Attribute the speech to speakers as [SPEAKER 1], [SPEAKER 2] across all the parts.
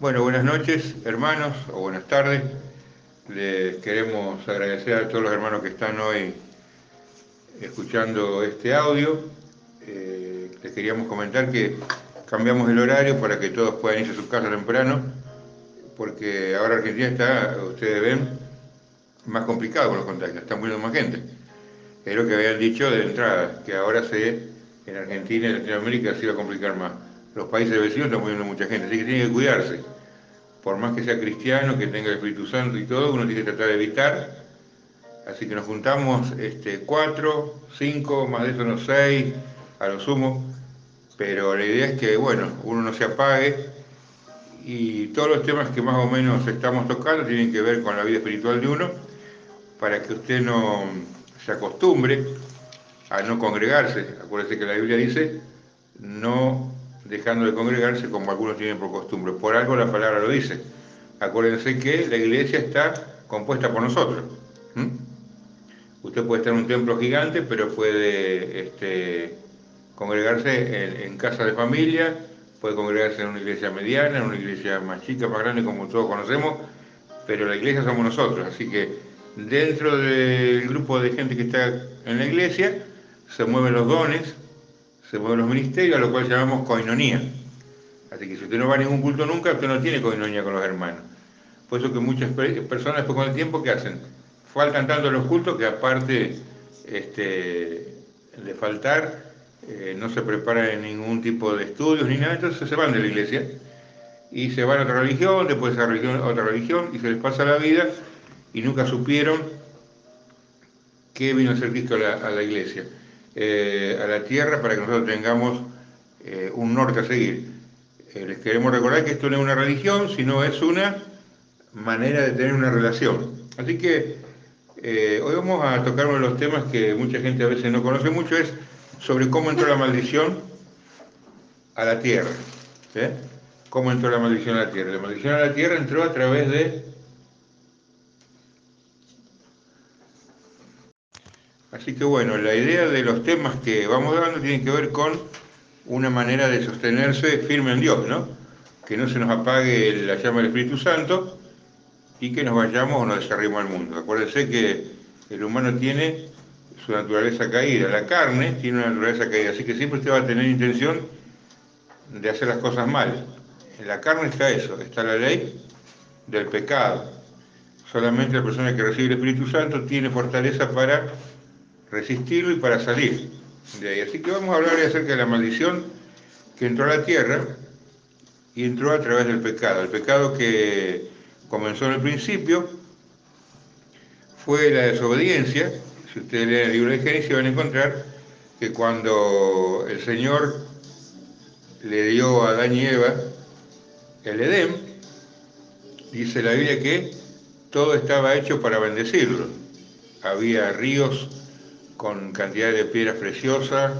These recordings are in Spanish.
[SPEAKER 1] Bueno, buenas noches, hermanos, o buenas tardes. Les queremos agradecer a todos los hermanos que están hoy escuchando este audio. Eh, les queríamos comentar que cambiamos el horario para que todos puedan irse a su casa temprano, porque ahora Argentina está, ustedes ven, más complicado con los contagios, están muriendo más gente. Es lo que habían dicho de entrada, que ahora se, en Argentina y Latinoamérica se iba a complicar más. Los países vecinos están muriendo mucha gente, así que tienen que cuidarse. Por más que sea cristiano, que tenga el Espíritu Santo y todo, uno tiene que tratar de evitar. Así que nos juntamos este, cuatro, cinco, más de eso no seis, a lo sumo. Pero la idea es que, bueno, uno no se apague y todos los temas que más o menos estamos tocando tienen que ver con la vida espiritual de uno, para que usted no se acostumbre a no congregarse. Acuérdese que la Biblia dice, no dejando de congregarse como algunos tienen por costumbre. Por algo la palabra lo dice. Acuérdense que la iglesia está compuesta por nosotros. Usted puede estar en un templo gigante, pero puede este, congregarse en, casa de familia, puede congregarse en una iglesia mediana, en una iglesia más chica, más grande, como todos conocemos, pero la iglesia somos nosotros. Así que dentro del grupo de gente que está en la iglesia, se mueven los dones, se los ministerios, a lo cual llamamos coinonía. Así que si usted no va a ningún culto nunca, usted no tiene coinonía con los hermanos. Por eso que muchas personas después con el tiempo, ¿qué hacen? Faltan tanto los cultos que aparte este, de faltar, eh, no se preparan en ningún tipo de estudios ni nada, entonces se van de la iglesia y se van a otra religión, después a otra religión y se les pasa la vida y nunca supieron qué vino a ser Cristo a la, iglesia, eh, a la tierra, para que nosotros tengamos eh, un norte a seguir. les queremos recordar que esto no es una religión, sino es una manera de tener una relación. Así que hoy vamos a tocar uno de los temas que mucha gente a veces no conoce mucho, es sobre cómo entró la maldición a la tierra. ¿Cómo entró la maldición a la tierra? La maldición a la tierra entró a través de... Así que bueno, la idea de los temas que vamos dando tienen que ver con una manera de sostenerse firme en Dios, ¿no? Que no se nos apague la llama del Espíritu Santo y que nos vayamos o nos desarrimos al mundo. Acuérdense que el humano tiene su naturaleza caída. La carne tiene una naturaleza caída, así que siempre usted va a tener intención de hacer las cosas mal. En la carne está eso, está la ley del pecado. Solamente la persona que recibe el Espíritu Santo tiene fortaleza para resistirlo y para salir de ahí. Así que vamos a hablar acerca de la maldición que entró a la tierra y entró a través del pecado. El pecado que comenzó en el principio fue la desobediencia, si ustedes leen el libro de Génesis van a encontrar que cuando el Señor le dio a Adán y Eva el Edén, dice la Biblia que todo estaba hecho para bendecirlo. Había ríos con cantidad de piedras preciosas,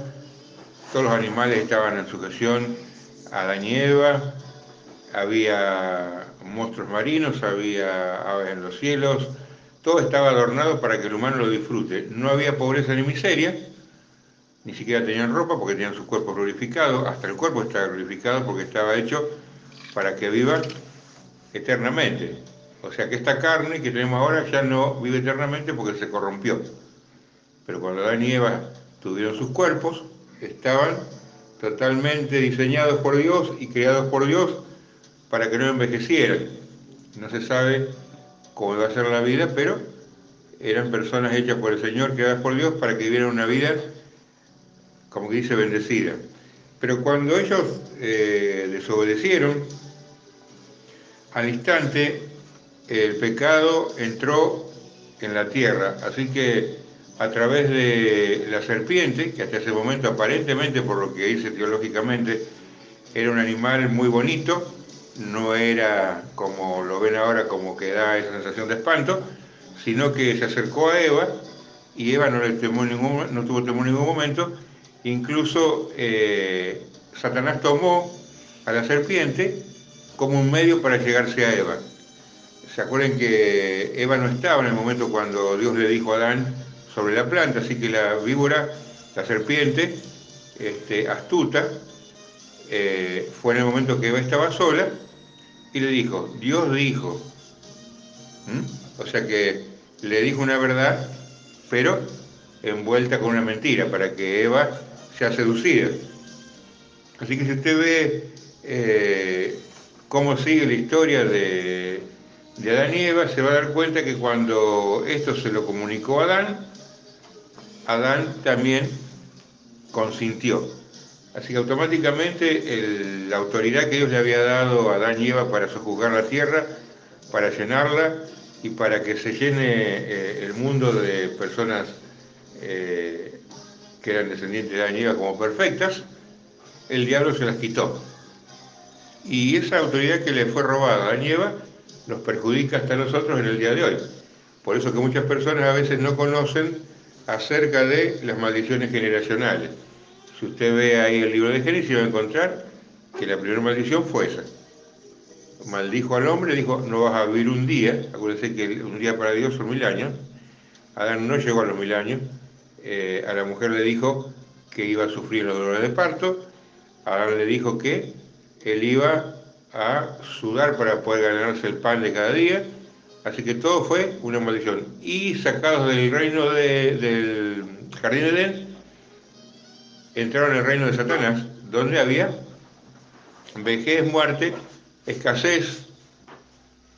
[SPEAKER 1] todos los animales estaban en sujeción a Adán y Eva, había monstruos marinos, había aves en los cielos, todo estaba adornado para que el humano lo disfrute. No había pobreza ni miseria, ni siquiera tenían ropa porque tenían sus cuerpos glorificados, hasta el cuerpo estaba glorificado porque estaba hecho para que vivan eternamente. O sea que esta carne que tenemos ahora ya no vive eternamente porque se corrompió. Pero cuando Adán y Eva tuvieron sus cuerpos, estaban totalmente diseñados por Dios y creados por Dios para que no envejecieran. No se sabe cómo va a ser la vida, pero eran personas hechas por el Señor, creadas por Dios, para que vivieran una vida, como que dice, bendecida. Pero cuando ellos eh, desobedecieron, al instante el pecado entró en la tierra. Así que a través de la serpiente, que hasta ese momento aparentemente, por lo que dice teológicamente, era un animal muy bonito, no era como lo ven ahora, como que da esa sensación de espanto, sino que se acercó a Eva y Eva no, le temó ningún, no tuvo temor en ningún momento, incluso eh, Satanás tomó a la serpiente como un medio para llegarse a Eva. ¿Se acuerdan que Eva no estaba en el momento cuando Dios le dijo a Adán sobre la planta? Así que la víbora, la serpiente, este, astuta, eh, fue en el momento que Eva estaba sola y le dijo, Dios dijo. O sea que le dijo una verdad, pero envuelta con una mentira, para que Eva sea seducida. Así que si usted ve eh, cómo sigue la historia de, de Adán y Eva, se va a dar cuenta que cuando esto se lo comunicó a Adán, Adán también consintió. Así que automáticamente la autoridad que Dios le había dado a Adán y Eva para sojuzgar la tierra, para llenarla y para que se llene eh, el mundo de personas eh, que eran descendientes de Adán y Eva como perfectas, el diablo se las quitó. Y esa autoridad que le fue robada a Adán y Eva nos perjudica hasta nosotros en el día de hoy. Por eso que muchas personas a veces no conocen acerca de las maldiciones generacionales. Si usted ve ahí el libro de Génesis, va a encontrar que la primera maldición fue esa. Maldijo al hombre, dijo, no vas a vivir un día, acuérdense que un día para Dios son mil años. Adán no llegó a los mil años. Eh, a la mujer le dijo que iba a sufrir los dolores de parto. Adán le dijo que él iba a sudar para poder ganarse el pan de cada día. Así que todo fue una maldición. Y sacados del reino del jardín de Edén, entraron en el reino de Satanás, donde había vejez, muerte, escasez,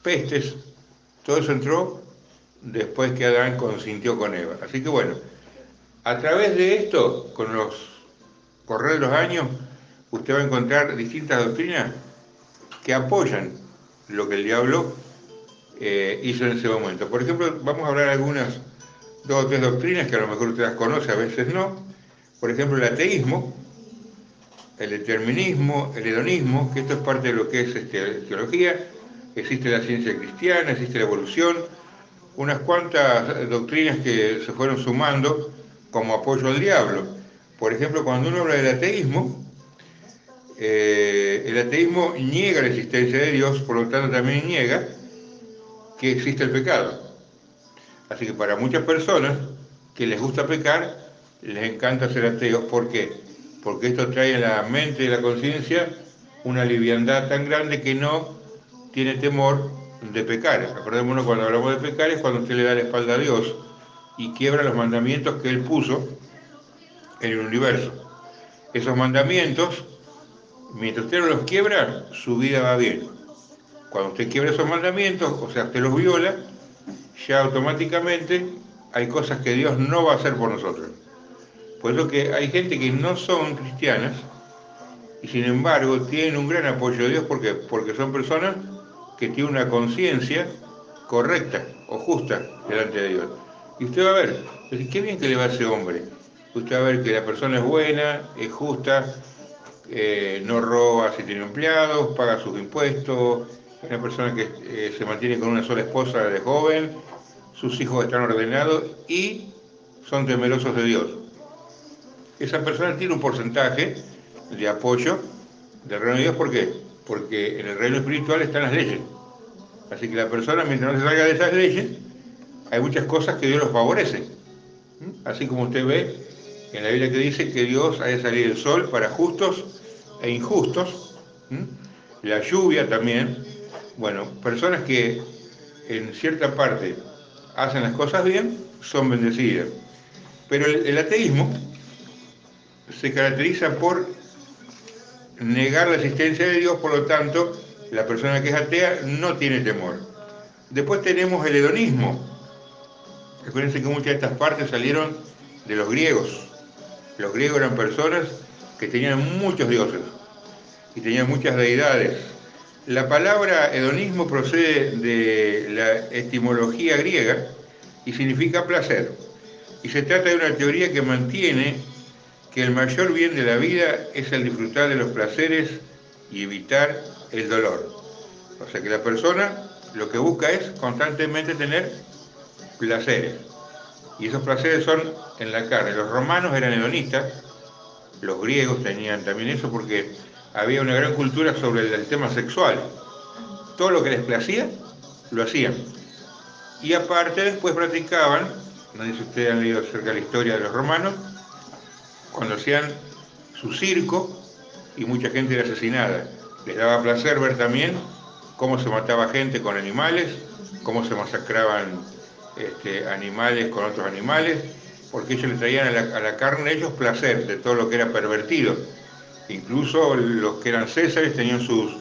[SPEAKER 1] pestes. Todo eso entró después que Adán consintió con Eva. Así que bueno, a través de esto, con los correr de los años, usted va a encontrar distintas doctrinas que apoyan lo que el diablo eh, hizo en ese momento. Por ejemplo, vamos a hablar algunas, dos o tres doctrinas que a lo mejor usted las conoce, a veces no. Por ejemplo, el ateísmo, el determinismo, el hedonismo, que esto es parte de lo que es este, teología. Existe la ciencia cristiana, existe la evolución, unas cuantas doctrinas que se fueron sumando como apoyo al diablo. Por ejemplo, cuando uno habla del ateísmo, eh, el ateísmo niega la existencia de Dios, por lo tanto también niega que existe el pecado. Así que para muchas personas que les gusta pecar, les encanta ser ateos. ¿Por qué? Porque esto trae a la mente y la conciencia una liviandad tan grande que no tiene temor de pecar. Acordémonos cuando hablamos de pecar es cuando usted le da la espalda a Dios y quiebra los mandamientos que Él puso en el universo. Esos mandamientos mientras usted no los quiebra, su vida va bien. Cuando usted quiebra esos mandamientos, o sea, usted los viola, ya automáticamente hay cosas que Dios no va a hacer por nosotros. Por eso que hay gente que no son cristianas y sin embargo tienen un gran apoyo de Dios porque, porque son personas que tienen una conciencia correcta o justa delante de Dios. Y usted va a ver, qué bien que le va a ese hombre. Usted va a ver que la persona es buena, es justa, eh, no roba si tiene empleados, paga sus impuestos, es una persona que eh, se mantiene con una sola esposa de joven, sus hijos están ordenados y son temerosos de Dios. Esa persona tiene un porcentaje de apoyo del reino de Dios, ¿por qué? Porque en el reino espiritual están las leyes. Así que la persona, mientras no se salga de esas leyes, hay muchas cosas que Dios los favorece. ¿Mm? Así como usted ve en la Biblia que dice que Dios ha de salir el sol para justos e injustos, la lluvia también, bueno, personas que en cierta parte hacen las cosas bien, son bendecidas. Pero el, ateísmo se caracteriza por negar la existencia de Dios, por lo tanto, la persona que es atea no tiene temor. Después tenemos el hedonismo. Recuerden que muchas de estas partes salieron de los griegos. Los griegos eran personas que tenían muchos dioses y tenían muchas deidades. La palabra hedonismo procede de la etimología griega y significa placer. Y se trata de una teoría que mantiene que el mayor bien de la vida es el disfrutar de los placeres y evitar el dolor. O sea que la persona lo que busca es constantemente tener placeres. Y esos placeres son en la carne. Los romanos eran hedonistas, los griegos tenían también eso porque había una gran cultura sobre el, tema sexual. Todo lo que les placía, lo hacían. Y aparte después practicaban, no sé si ustedes han leído acerca de la historia de los romanos, cuando hacían su circo y mucha gente era asesinada. Les daba placer ver también cómo se mataba gente con animales, cómo se masacraban este, animales con otros animales, porque ellos le traían a la, a la carne ellos placer de todo lo que era pervertido. Incluso los que eran césares tenían sus,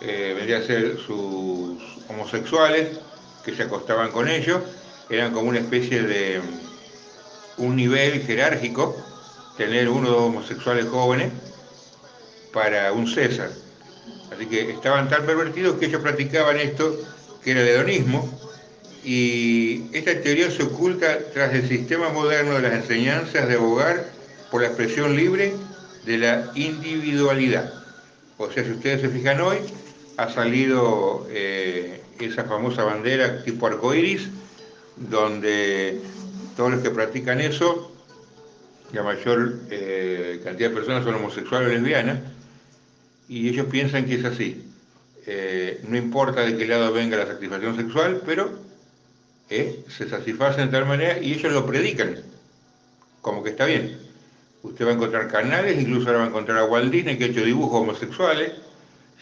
[SPEAKER 1] eh, a ser sus homosexuales, que se acostaban con ellos, eran como una especie de un nivel jerárquico, tener uno o dos homosexuales jóvenes para un César. Así que estaban tan pervertidos que ellos practicaban esto, que era el hedonismo, y esta teoría se oculta tras el sistema moderno de las enseñanzas de abogar por la expresión libre de la individualidad. O sea, si ustedes se fijan hoy, ha salido eh, esa famosa bandera tipo arcoiris, donde todos los que practican eso, la mayor eh, cantidad de personas son homosexuales o lesbianas, y ellos piensan que es así. Eh, no importa de qué lado venga la satisfacción sexual, pero se satisfacen de tal manera y ellos lo predican, como que está bien. Usted va a encontrar canales, incluso ahora va a encontrar a Walt que ha hecho dibujos homosexuales,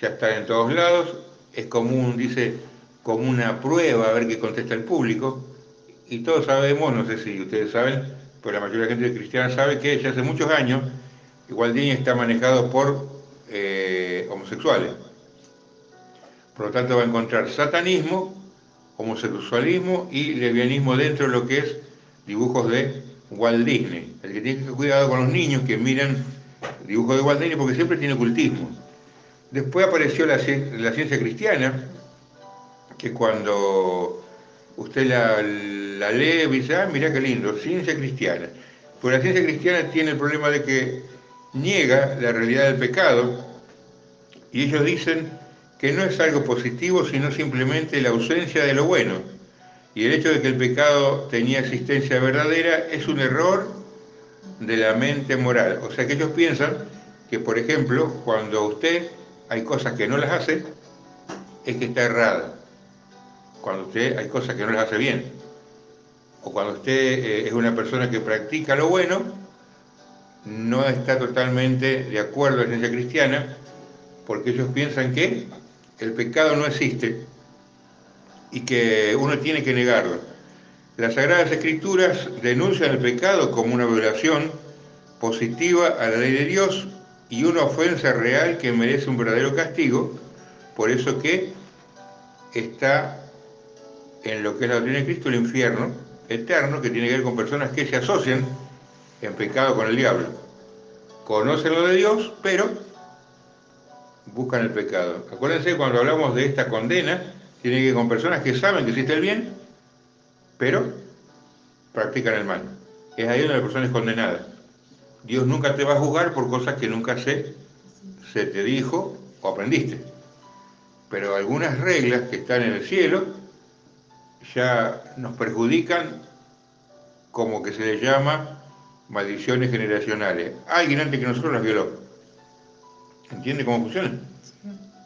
[SPEAKER 1] ya está en todos lados, es común, dice, como una prueba a ver qué contesta el público, y todos sabemos, no sé si ustedes saben, pero la mayoría de la gente cristiana sabe que ya hace muchos años Walt Disney está manejado por eh, homosexuales. Por lo tanto va a encontrar satanismo, homosexualismo y lesbianismo dentro de lo que es dibujos de Walt Disney. El que tiene que cuidado con los niños que miran dibujos de Walt Disney porque siempre tiene ocultismo. Después apareció la, ciencia cristiana, que cuando usted la, la lee, dice, ah, mira qué lindo, ciencia cristiana. Pero la ciencia cristiana tiene el problema de que niega la realidad del pecado y ellos dicen que no es algo positivo, sino simplemente la ausencia de lo bueno. Y el hecho de que el pecado tenía existencia verdadera es un error de la mente moral. O sea que ellos piensan que, por ejemplo, cuando usted hay cosas que no las hace, es que está errada. Cuando usted hay cosas que no las hace bien. O cuando usted eh, es una persona que practica lo bueno, no está totalmente de acuerdo a la ciencia cristiana, porque ellos piensan que el pecado no existe y que uno tiene que negarlo. Las Sagradas Escrituras denuncian el pecado como una violación positiva a la ley de Dios y una ofensa real que merece un verdadero castigo, por eso que está en lo que es la doctrina de Cristo el infierno eterno, que tiene que ver con personas que se asocian en pecado con el diablo. Conocen lo de Dios, pero buscan el pecado. Acuérdense cuando hablamos de esta condena, tiene que ver con personas que saben que existe el bien, pero practican el mal. Es ahí donde la persona es condenada. Dios nunca te va a juzgar por cosas que nunca se, se te dijo o aprendiste. Pero algunas reglas que están en el cielo ya nos perjudican como que se les llama maldiciones generacionales. Alguien antes que nosotros las violó. ¿Entiende cómo funciona?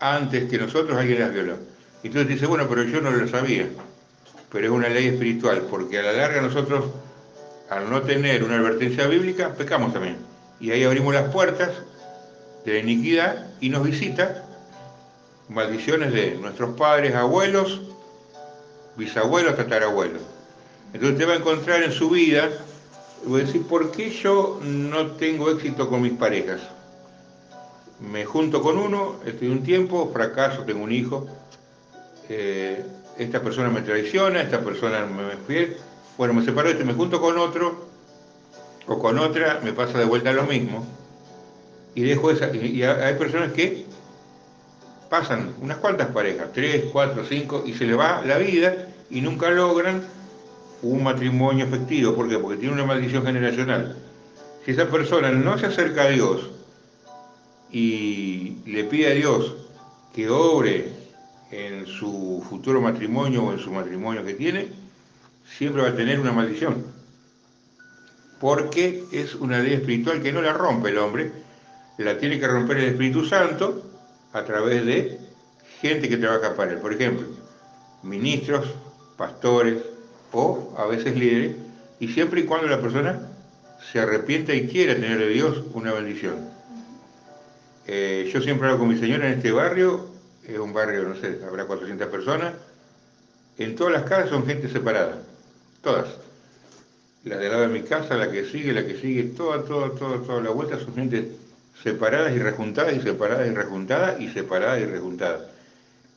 [SPEAKER 1] Antes que nosotros alguien las violó. Entonces dice, bueno, pero yo no lo sabía. Pero es una ley espiritual, porque a la larga nosotros, al no tener una advertencia bíblica, pecamos también. Y ahí abrimos las puertas de la iniquidad y nos visita maldiciones de nuestros padres, abuelos, bisabuelos, tatarabuelos. Entonces usted va a encontrar en su vida, voy a decir, ¿por qué yo no tengo éxito con mis parejas? me junto con uno, estoy un tiempo, fracaso, tengo un hijo, esta persona me traiciona, esta persona me es fiel, bueno, me separo este, me junto con otro, o con otra, me pasa de vuelta lo mismo, y dejo esa, y hay personas que pasan unas cuantas parejas, tres, cuatro, cinco, y se le va la vida y nunca logran un matrimonio efectivo. ¿Por qué? Porque tiene una maldición generacional. Si esa persona no se acerca a Dios, y le pide a Dios que obre en su futuro matrimonio o en su matrimonio que tiene, siempre va a tener una maldición. Porque es una ley espiritual que no la rompe el hombre, la tiene que romper el Espíritu Santo a través de gente que trabaja para él. Por ejemplo, ministros, pastores o a veces líderes, y siempre y cuando la persona se arrepienta y quiera tener de Dios una bendición. Eh, yo siempre hablo con mi señora en este barrio es un barrio, no sé, habrá 400 personas, en todas las casas son gente separada, todas. La de lado de mi casa, la que sigue, la que sigue, toda, toda, toda, toda la vuelta son gente separadas y rejuntadas y separadas y rejuntadas y separadas y rejuntadas.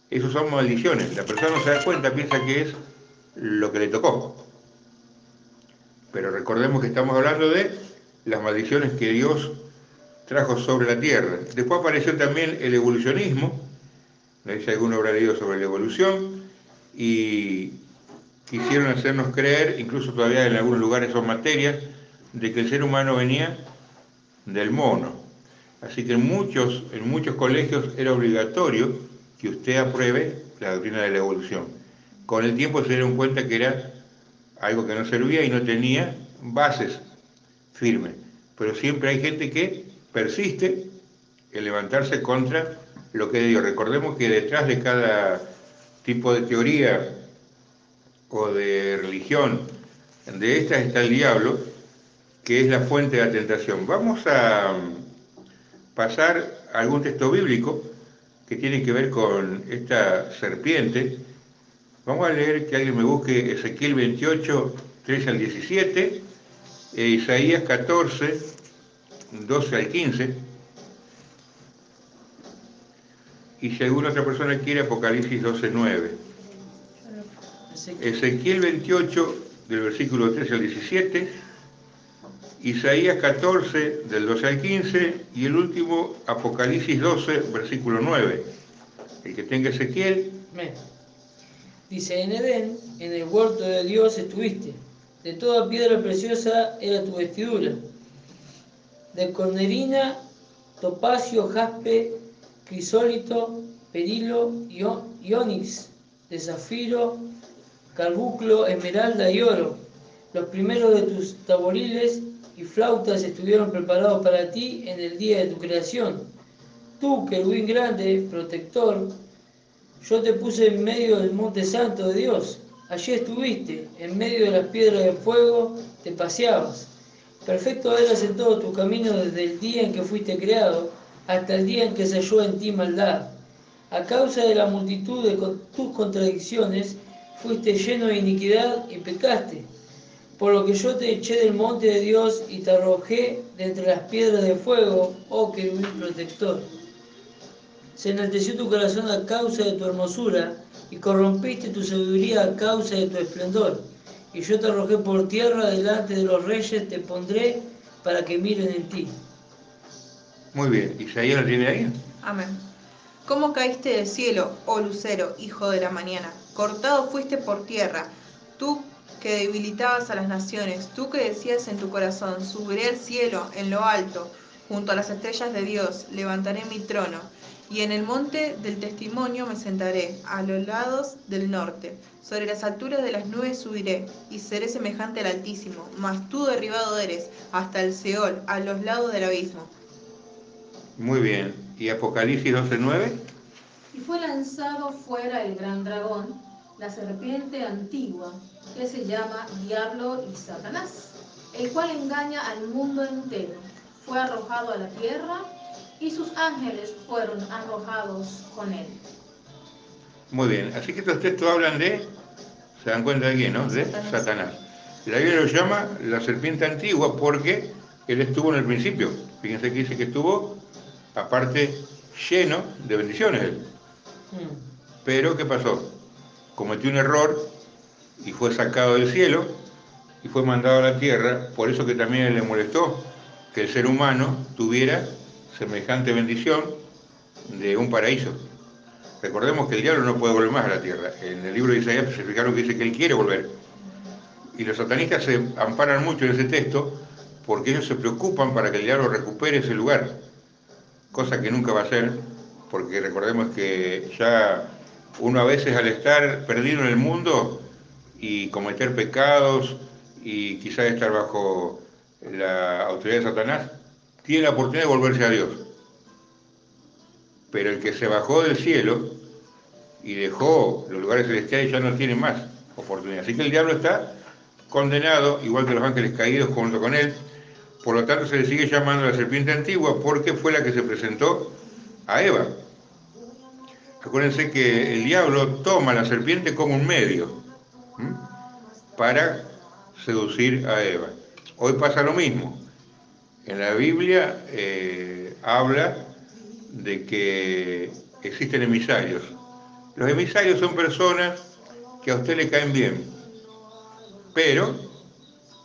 [SPEAKER 1] Eso son maldiciones. La persona no se da cuenta, piensa que es lo que le tocó. Pero recordemos que estamos hablando de las maldiciones que Dios trajo sobre la tierra. Después apareció también el evolucionismo, no sé si alguno habrá leído sobre la evolución, y quisieron hacernos creer, incluso todavía en algunos lugares son materias, de que el ser humano venía del mono. Así que en muchos, en muchos colegios era obligatorio que usted apruebe la doctrina de la evolución. Con el tiempo se dieron cuenta que era algo que no servía y no tenía bases firmes. Pero siempre hay gente que persiste en levantarse contra lo que Dios. Recordemos que detrás de cada tipo de teoría o de religión, de esta está el diablo, que es la fuente de la tentación. Vamos a pasar a algún texto bíblico que tiene que ver con esta serpiente. Vamos a leer que alguien me busque Ezequiel 28, 13 al 17, e Isaías 14, 12 al 15. Y si alguna otra persona quiere, Apocalipsis 12, 9. Ezequiel 28, del versículo 13 al 17, Isaías 14, del 12 al 15, y el último, Apocalipsis 12, versículo 9. El que tenga Ezequiel.
[SPEAKER 2] Dice, en Edén, en el huerto de Dios estuviste. De toda piedra preciosa era tu vestidura. De cornerina, topacio, jaspe, crisólito, perilo y onix, de zafiro, carbuclo, esmeralda y oro. Los primeros de tus taboriles y flautas estuvieron preparados para ti en el día de tu creación. Tú, querubín grande, protector, yo te puse en medio del monte santo de Dios. Allí estuviste, en medio de las piedras de fuego, te paseabas. Perfecto eras en todo tu camino desde el día en que fuiste creado hasta el día en que se halló en ti maldad. A causa de la multitud de tus contradicciones, fuiste lleno de iniquidad y pecaste. Por lo que yo te eché del monte de Dios y te arrojé de entre las piedras de fuego, oh querubín protector. Se enalteció tu corazón a causa de tu hermosura y corrompiste tu sabiduría a causa de tu esplendor. Y yo te arrojé por tierra delante de los reyes, te pondré para que miren en ti.
[SPEAKER 1] Muy bien, ¿Isaías lo tiene ahí?
[SPEAKER 3] Amén. ¿Cómo caíste del cielo, oh lucero, hijo de la mañana? Cortado fuiste por tierra, tú que debilitabas a las naciones, tú que decías en tu corazón, subiré al cielo, en lo alto, junto a las estrellas de Dios, levantaré mi trono, y en el monte del testimonio me sentaré, a los lados del norte, sobre las alturas de las nubes subiré, y seré semejante al Altísimo, mas tú derribado eres, hasta el Seol, a los lados del abismo.
[SPEAKER 1] Muy bien, ¿y Apocalipsis 12.9?
[SPEAKER 4] Y fue lanzado fuera el gran dragón, la serpiente antigua, que se llama Diablo y Satanás, el cual engaña al mundo entero. Fue arrojado a la tierra y sus ángeles fueron arrojados con él.
[SPEAKER 1] Muy bien, así que estos textos hablan de, se dan cuenta de quién, ¿no? De Satanás. La Biblia lo llama la serpiente antigua porque él estuvo en el principio. Fíjense que dice que estuvo, aparte, lleno de bendiciones él. Hmm. Pero, ¿qué pasó? Cometió un error y fue sacado del cielo y fue mandado a la tierra, por eso que también le molestó que el ser humano tuviera semejante bendición de un paraíso. Recordemos que el diablo no puede volver más a la tierra. En el libro de Isaías especificaron que dice que él quiere volver. Y los satanistas se amparan mucho en ese texto porque ellos se preocupan para que el diablo recupere ese lugar, cosa que nunca va a ser, porque recordemos que ya uno a veces al estar perdido en el mundo y cometer pecados y quizás estar bajo la autoridad de Satanás, tiene la oportunidad de volverse a Dios. Pero el que se bajó del cielo y dejó los lugares celestiales ya no tiene más oportunidad. Así que el diablo está condenado, igual que los ángeles caídos junto con él. Por lo tanto se le sigue llamando la serpiente antigua porque fue la que se presentó a Eva. Acuérdense que el diablo toma la serpiente como un medio para seducir a Eva. Hoy pasa lo mismo. En la Biblia eh, habla de que existen emisarios. Los emisarios son personas que a usted le caen bien, pero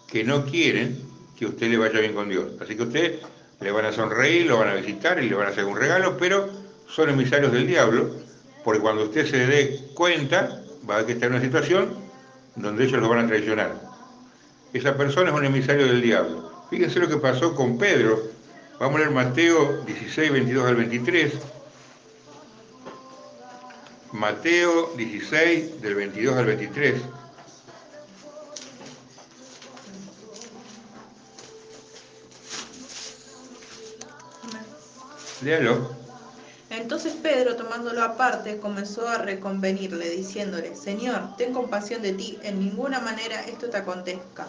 [SPEAKER 1] que no quieren que usted le vaya bien con Dios. Así que a usted le van a sonreír, lo van a visitar y le van a hacer un regalo, pero son emisarios del diablo, porque cuando usted se dé cuenta, va a que está en una situación donde ellos lo van a traicionar. Esa persona es un emisario del diablo. Fíjense lo que pasó con Pedro. Vamos a leer Mateo 16, 22 al 23. Mateo 16, del 22 al 23. Léalo.
[SPEAKER 3] Entonces Pedro, tomándolo aparte, comenzó a reconvenirle, diciéndole, Señor, ten compasión de ti, en ninguna manera esto te acontezca.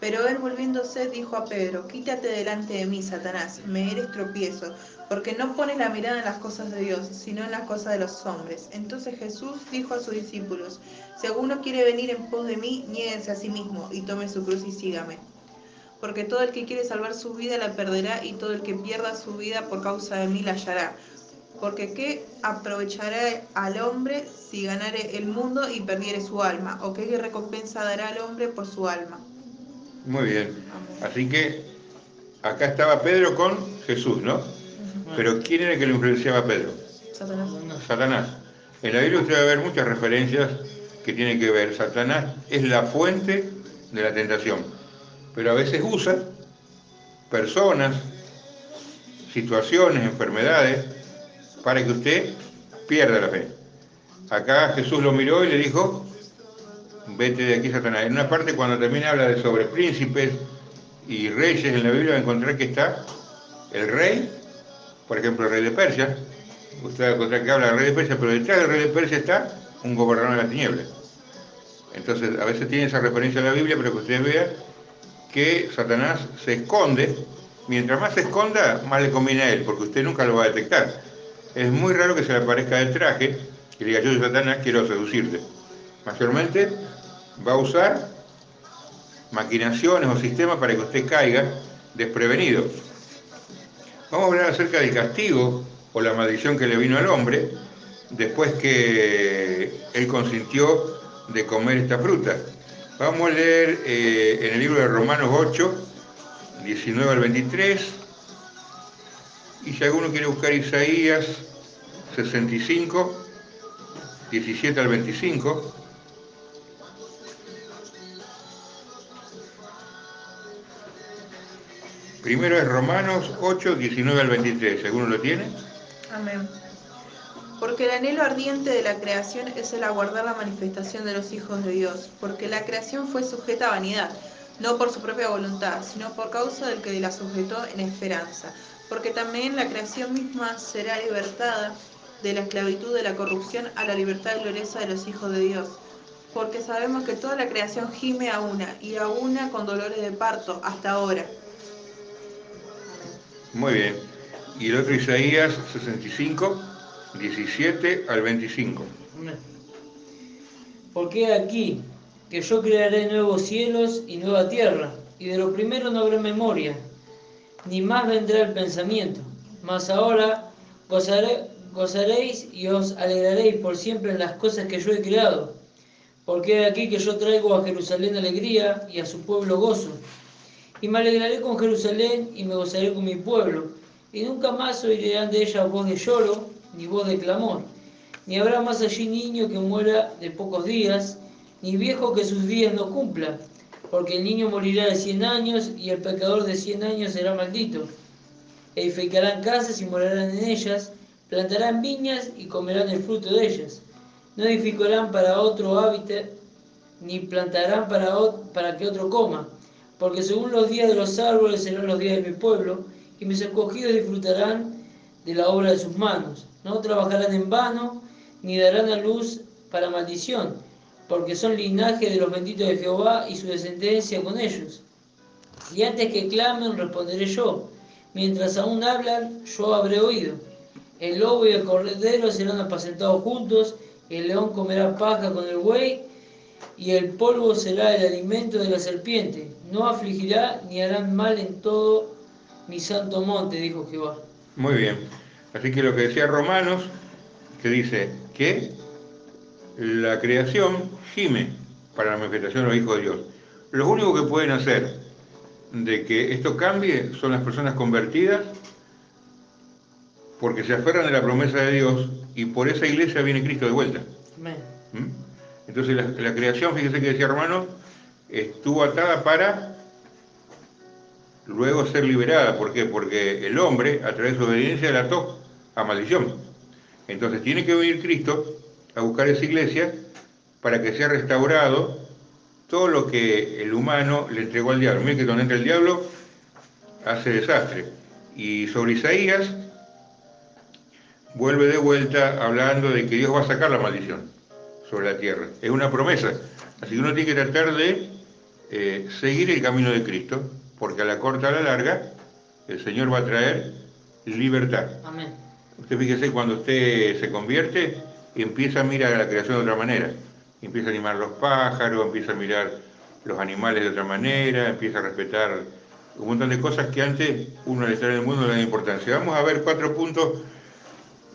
[SPEAKER 3] Pero él volviéndose dijo a Pedro, Quítate delante de mí, Satanás, me eres tropiezo, porque no pones la mirada en las cosas de Dios, sino en las cosas de los hombres. Entonces Jesús dijo a sus discípulos, Si alguno quiere venir en pos de mí, niéguense a sí mismo, y tome su cruz y sígame. Porque todo el que quiere salvar su vida la perderá, y todo el que pierda su vida por causa de mí la hallará. Porque ¿qué aprovechará al hombre si ganare el mundo y perdiere su alma? ¿O qué recompensa dará al hombre por su alma?
[SPEAKER 1] Muy bien. Así que acá estaba Pedro con Jesús, ¿no? Pero ¿quién era el que lo influenciaba a Pedro?
[SPEAKER 3] Satanás.
[SPEAKER 1] Satanás. En la Biblia usted va a ver muchas referencias que tienen que ver. Satanás es la fuente de la tentación, pero a veces usa personas, situaciones, enfermedades, para que usted pierda la fe. Acá Jesús lo miró y le dijo, vete de aquí Satanás. En una parte cuando también habla de sobre príncipes y reyes en la Biblia va a encontrar que está el rey, por ejemplo el rey de Persia, usted va a encontrar que habla del rey de Persia, pero detrás del rey de Persia está un gobernador de la tiniebla. Entonces a veces tiene esa referencia en la Biblia, pero que usted vea que Satanás se esconde, mientras más se esconda, más le conviene a él, porque usted nunca lo va a detectar. Es muy raro que se le aparezca del traje y le diga yo soy Satanás, quiero seducirte. Mayormente va a usar maquinaciones o sistemas para que usted caiga desprevenido. Vamos a hablar acerca del castigo o la maldición que le vino al hombre después que él consintió de comer esta fruta. Vamos a leer eh, en el libro de Romanos 8, 19 al 23. Y si alguno quiere buscar Isaías 65, 17 al 25. Primero es Romanos 8, 19 al 23. ¿Alguno lo tiene?
[SPEAKER 3] Amén. Porque el anhelo ardiente de la creación es el aguardar la manifestación de los hijos de Dios, porque la creación fue sujeta a vanidad, no por su propia voluntad, sino por causa del que la sujetó en esperanza, porque también la creación misma será libertada de la esclavitud de la corrupción a la libertad gloriosa de los hijos de Dios. Porque sabemos que toda la creación gime a una, y a una con dolores de parto, hasta ahora.
[SPEAKER 1] Muy bien. Y el otro Isaías 65, 17 al 25.
[SPEAKER 2] Porque aquí que yo crearé nuevos cielos y nueva tierra, y de lo primero no habrá memoria, ni más vendrá el pensamiento. Mas ahora gozaré, gozaréis y os alegraréis por siempre en las cosas que yo he creado. Porque aquí que yo traigo a Jerusalén alegría y a su pueblo gozo. Y me alegraré con Jerusalén y me gozaré con mi pueblo. Y nunca más oirán de ella voz de lloro ni voz de clamor. Ni habrá más allí niño que muera de pocos días, ni viejo que sus días no cumpla. Porque el niño morirá de cien años y el pecador de cien años será maldito. Edificarán casas y morarán en ellas, plantarán viñas y comerán el fruto de ellas. No edificarán para otro hábitat, ni plantarán para, para que otro coma, porque según los días de los árboles serán los días de mi pueblo, y mis escogidos disfrutarán de la obra de sus manos. No trabajarán en vano, ni darán a luz para maldición, porque son linaje de los benditos de Jehová y su descendencia con ellos. Y antes que clamen, responderé yo. Mientras aún hablan, yo habré oído. El lobo y el cordero serán apacentados juntos, el león comerá paja con el buey, y el polvo será el alimento de la serpiente. No afligirá ni harán mal en todo mi santo monte, dijo Jehová.
[SPEAKER 1] Muy bien. Así que lo que decía Romanos, que dice que la creación gime para la manifestación de los hijos de Dios. Lo único que pueden hacer de que esto cambie son las personas convertidas porque se aferran de la promesa de Dios y por esa iglesia viene Cristo de vuelta. ¿Mm? Entonces la, la creación, fíjese que decía hermano, estuvo atada para luego ser liberada. ¿Por qué? Porque el hombre, a través de su obediencia, la ató a maldición. Entonces tiene que venir Cristo a buscar esa iglesia para que sea restaurado todo lo que el humano le entregó al diablo. Miren que donde entra el diablo hace desastre. Y sobre Isaías vuelve de vuelta hablando de que Dios va a sacar la maldición sobre la tierra. Es una promesa. Así que uno tiene que tratar de eh, seguir el camino de Cristo, porque a la corta a la larga el Señor va a traer libertad.
[SPEAKER 2] Amén.
[SPEAKER 1] Usted fíjese cuando usted se convierte empieza a mirar a la creación de otra manera. Empieza a animar los pájaros, empieza a mirar los animales de otra manera, empieza a respetar un montón de cosas que antes uno al estar en el mundo no le da importancia. Vamos a ver cuatro puntos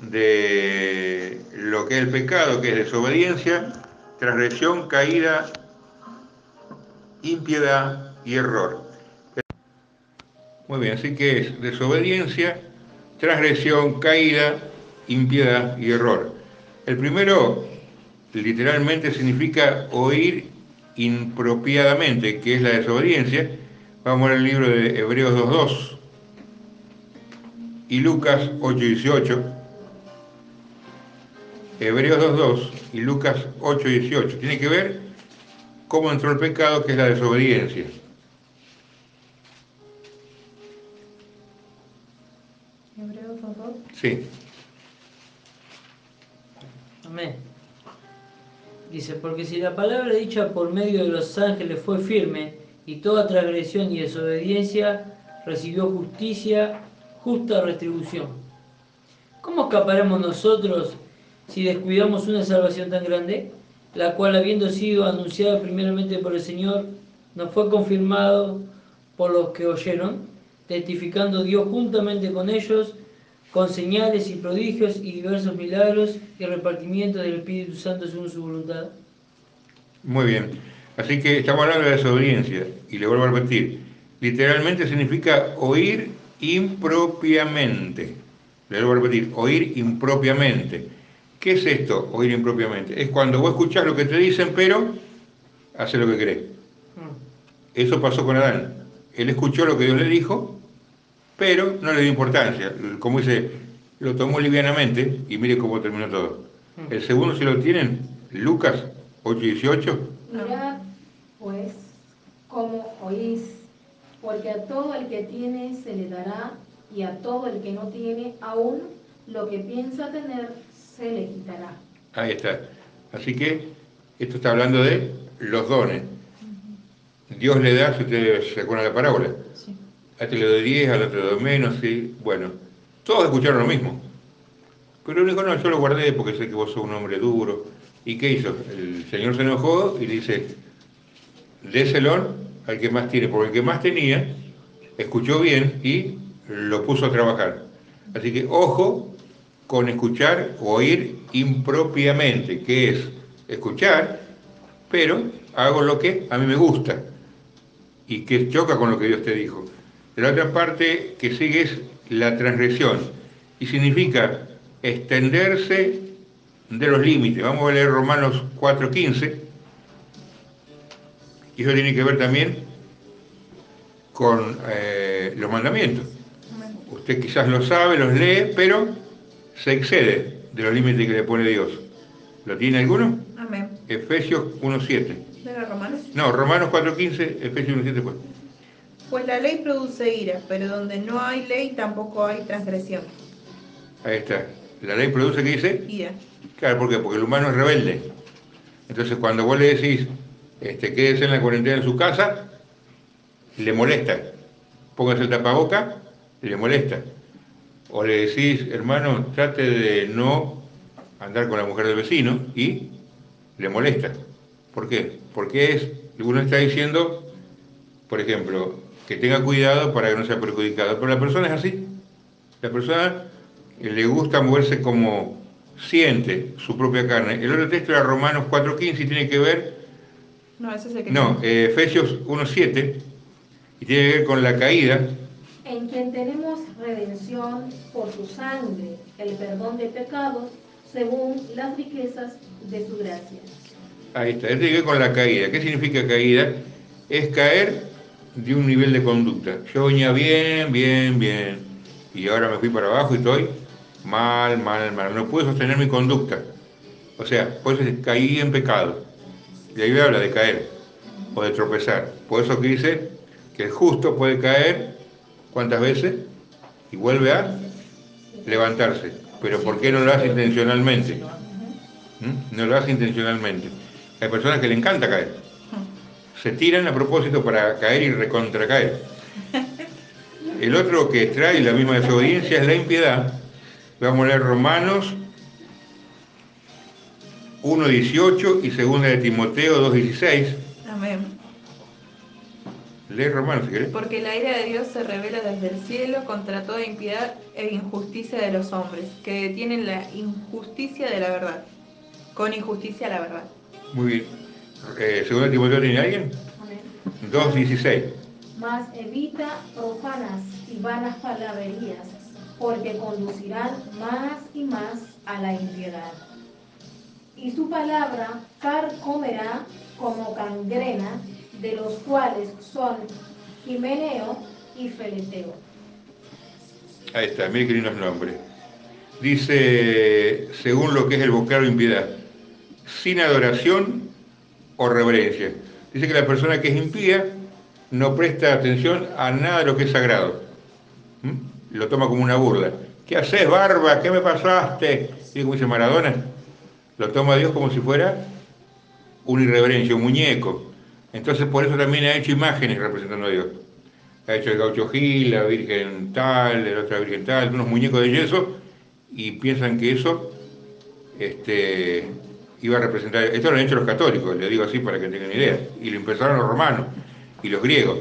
[SPEAKER 1] de lo que es el pecado, que es desobediencia, transgresión, caída, impiedad y error. Muy bien, así que es desobediencia, transgresión, caída, impiedad y error. El primero literalmente significa oír impropiadamente, que es la desobediencia. Vamos al libro de Hebreos 2.2 y Lucas 8.18. Hebreos 2.2 y Lucas 8.18. Tiene que ver cómo entró el pecado, que es la desobediencia. Sí.
[SPEAKER 2] Amén. Dice, porque si la palabra dicha por medio de los ángeles fue firme, y toda transgresión y desobediencia recibió justicia, justa retribución. ¿Cómo escaparemos nosotros si descuidamos una salvación tan grande, la cual habiendo sido anunciada primeramente por el Señor, nos fue confirmado por los que oyeron, testificando Dios juntamente con ellos, con señales y prodigios y diversos milagros y repartimiento del Espíritu Santo según su voluntad?
[SPEAKER 1] Muy bien. Así que estamos hablando de desobediencia, y le vuelvo a repetir, literalmente significa oír impropiamente. Le vuelvo a repetir, oír impropiamente. ¿Qué es esto, oír impropiamente? Es cuando vos escuchás lo que te dicen, pero hace lo que crees.
[SPEAKER 2] Mm.
[SPEAKER 1] Eso pasó con Adán. Él escuchó lo que Dios le dijo, pero no le dio importancia. Como dice, lo tomó livianamente y mire cómo terminó todo. El segundo, si lo tienen, Lucas 8:18.
[SPEAKER 4] Mirad, pues, cómo oís, porque a todo el que tiene se le dará, y a todo el que no tiene, aún lo que piensa tener se le quitará.
[SPEAKER 1] Ahí está. Así que esto está hablando de los dones. Dios le da, si ustedes se acuerdan de la parábola,
[SPEAKER 3] Sí.
[SPEAKER 1] A este le doy 10, al otro le doy menos, sí. Bueno, todos escucharon lo mismo. Pero el único no, yo lo guardé porque sé que vos sos un hombre duro. ¿Y qué hizo? El Señor se enojó y dice, déselo al que más tiene, porque el que más tenía, escuchó bien y lo puso a trabajar. Así que ojo con escuchar o oír impropiamente, que es escuchar, pero hago lo que a mí me gusta y que choca con lo que Dios te dijo. La otra parte que sigue es la transgresión y significa extenderse de los límites. Vamos a leer Romanos 4.15 y eso tiene que ver también con eh, los mandamientos. Usted quizás lo sabe, los lee, pero se excede de los límites que le pone Dios. ¿Lo tiene alguno?
[SPEAKER 3] Amén.
[SPEAKER 1] Efesios 1.7.
[SPEAKER 3] ¿No era Romanos?
[SPEAKER 1] No, Romanos 4.15, Efesios 1.7 pues.
[SPEAKER 3] La ley produce ira, pero donde no hay ley tampoco hay transgresión.
[SPEAKER 1] Ahí está. La ley produce, ¿qué dice?
[SPEAKER 3] Ira.
[SPEAKER 1] Claro, ¿por qué? Porque el humano es rebelde. Entonces, cuando vos le decís, este, quédese en la cuarentena en su casa, le molesta. Póngase el tapaboca, le molesta. O le decís, hermano, trate de no andar con la mujer del vecino y le molesta. ¿Por qué? Porque es, uno está diciendo, por ejemplo, que tenga cuidado para que no sea perjudicado. Pero la persona es así. La persona le gusta moverse como siente su propia carne. El otro texto era Romanos 4.15 y tiene que ver...
[SPEAKER 3] No, ese es el que...
[SPEAKER 1] No, eh, Efesios 1.7 y tiene que ver con la caída.
[SPEAKER 4] En quien tenemos redención por su sangre, el perdón de pecados, según las riquezas de su gracia.
[SPEAKER 1] Ahí está, tiene que ver con la caída. ¿Qué significa caída? Es caer de un nivel de conducta. Yo venía bien, bien, bien, y ahora me fui para abajo y estoy mal, mal, mal. No puedo sostener mi conducta. O sea, pues caí en pecado. Y ahí habla de caer o de tropezar. Por eso que dice que el justo puede caer, ¿cuántas veces? Y vuelve a levantarse. Pero ¿por qué no lo hace intencionalmente? ¿Mm? No lo hace intencionalmente. Hay personas que le encanta caer. Se tiran a propósito para caer y recontracaer. El otro que trae la misma desobediencia es la impiedad. Vamos a leer Romanos 1.18 y segunda de Timoteo 2.16.
[SPEAKER 3] Amén.
[SPEAKER 1] Lee Romanos si querés.
[SPEAKER 3] Porque la ira de Dios se revela desde el cielo contra toda impiedad e injusticia de los hombres, que detienen la injusticia de la verdad. Con injusticia la verdad.
[SPEAKER 1] Muy bien. Eh, segunda Timoteo tiene alguien?
[SPEAKER 4] Amén.
[SPEAKER 1] 2.16.
[SPEAKER 4] Mas evita profanas y vanas palabrerías, porque conducirán más y más a la impiedad. Y su palabra carcomerá como cangrena, de los cuales son Jimeneo y Feleteo.
[SPEAKER 1] Ahí está, mire qué lindos nombres. Dice, según lo que es el vocablo impiedad, sin adoración o reverencia. Dice que la persona que es impía no presta atención a nada de lo que es sagrado. ¿Mm? Lo toma como una burla. ¿Qué haces, barba? ¿Qué me pasaste? Y como dice Maradona, lo toma Dios como si fuera un irreverencia, un muñeco. Entonces por eso también ha hecho imágenes representando a Dios. Ha hecho el gaucho Gil, la Virgen tal, la otra Virgen tal, unos muñecos de yeso, y piensan que eso este, iba a representar. Esto lo han hecho los católicos, le digo así para que tengan idea. Y lo empezaron los romanos y los griegos.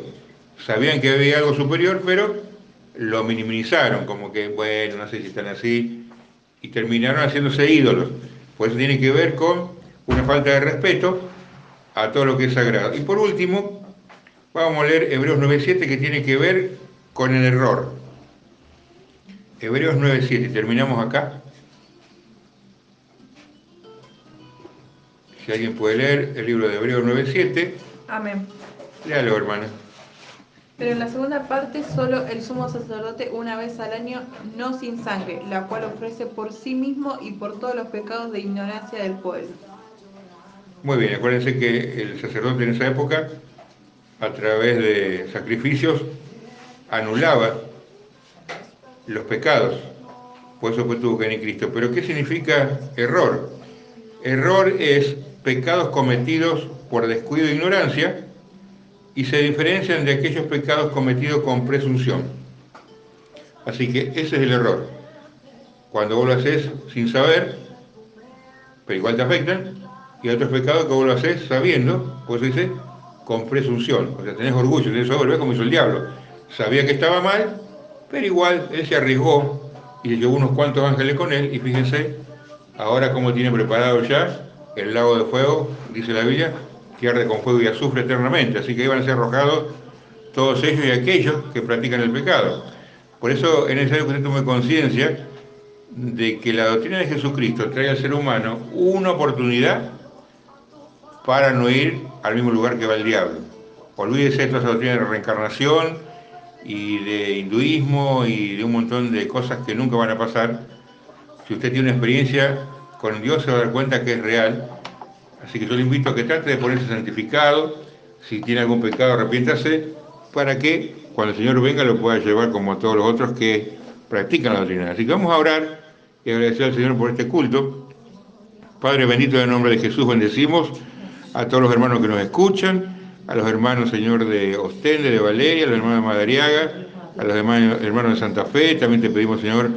[SPEAKER 1] Sabían que había algo superior, pero lo minimizaron, como que, bueno, no sé si están así, y terminaron haciéndose ídolos. Por eso tiene que ver con una falta de respeto a todo lo que es sagrado. Y por último, vamos a leer Hebreos 9.7 que tiene que ver con el error. Hebreos 9.7, y terminamos acá. Si alguien puede leer el libro de Hebreos 9.7,
[SPEAKER 3] Amén.
[SPEAKER 1] léalo hermano.
[SPEAKER 3] Pero en la segunda parte, solo el sumo sacerdote una vez al año, no sin sangre, la cual ofrece por sí mismo y por todos los pecados de ignorancia del pueblo.
[SPEAKER 1] Muy bien, acuérdense que el sacerdote en esa época, a través de sacrificios, anulaba los pecados. Por eso pues tuvo que venir Cristo. Pero ¿qué significa error? Error es pecados cometidos por descuido e ignorancia y se diferencian de aquellos pecados cometidos con presunción. Así que ese es el error. Cuando vos lo haces sin saber, pero igual te afectan, y otros pecados que vos lo haces sabiendo, pues dice, con presunción. O sea, tenés orgullo, tenés orgullo, como hizo el diablo. Sabía que estaba mal, pero igual él se arriesgó y llevó unos cuantos ángeles con él, y fíjense, ahora como tiene preparado ya el lago de fuego, dice la Biblia, que arde con fuego y azufre eternamente, así que iban a ser arrojados todos ellos y aquellos que practican el pecado. Por eso es necesario que usted tome conciencia de que la doctrina de Jesucristo trae al ser humano una oportunidad para no ir al mismo lugar que va el diablo. Olvídese de esa doctrina de reencarnación y de hinduismo y de un montón de cosas que nunca van a pasar. Si usted tiene una experiencia con Dios se va a dar cuenta que es real. Así que yo le invito a que trate de ponerse santificado. Si tiene algún pecado, arrepiéntase para que cuando el Señor venga lo pueda llevar como todos los otros que practican la doctrina. Así que vamos a orar y agradecer al Señor por este culto. Padre bendito, en el nombre de Jesús bendecimos a todos los hermanos que nos escuchan, a los hermanos, Señor, de Ostende, de Valeria, a los hermanos de Madariaga, a los hermanos de Santa Fe, también te pedimos, Señor,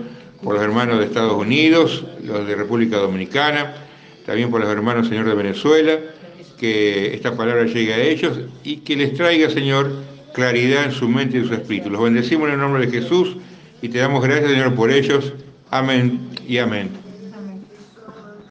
[SPEAKER 1] por los hermanos de Estados Unidos, los de República Dominicana, también por los hermanos, Señor, de Venezuela, que esta palabra llegue a ellos y que les traiga, Señor, claridad en su mente y en su espíritu. Los bendecimos en el nombre de Jesús y te damos gracias, Señor, por ellos. Amén y amén.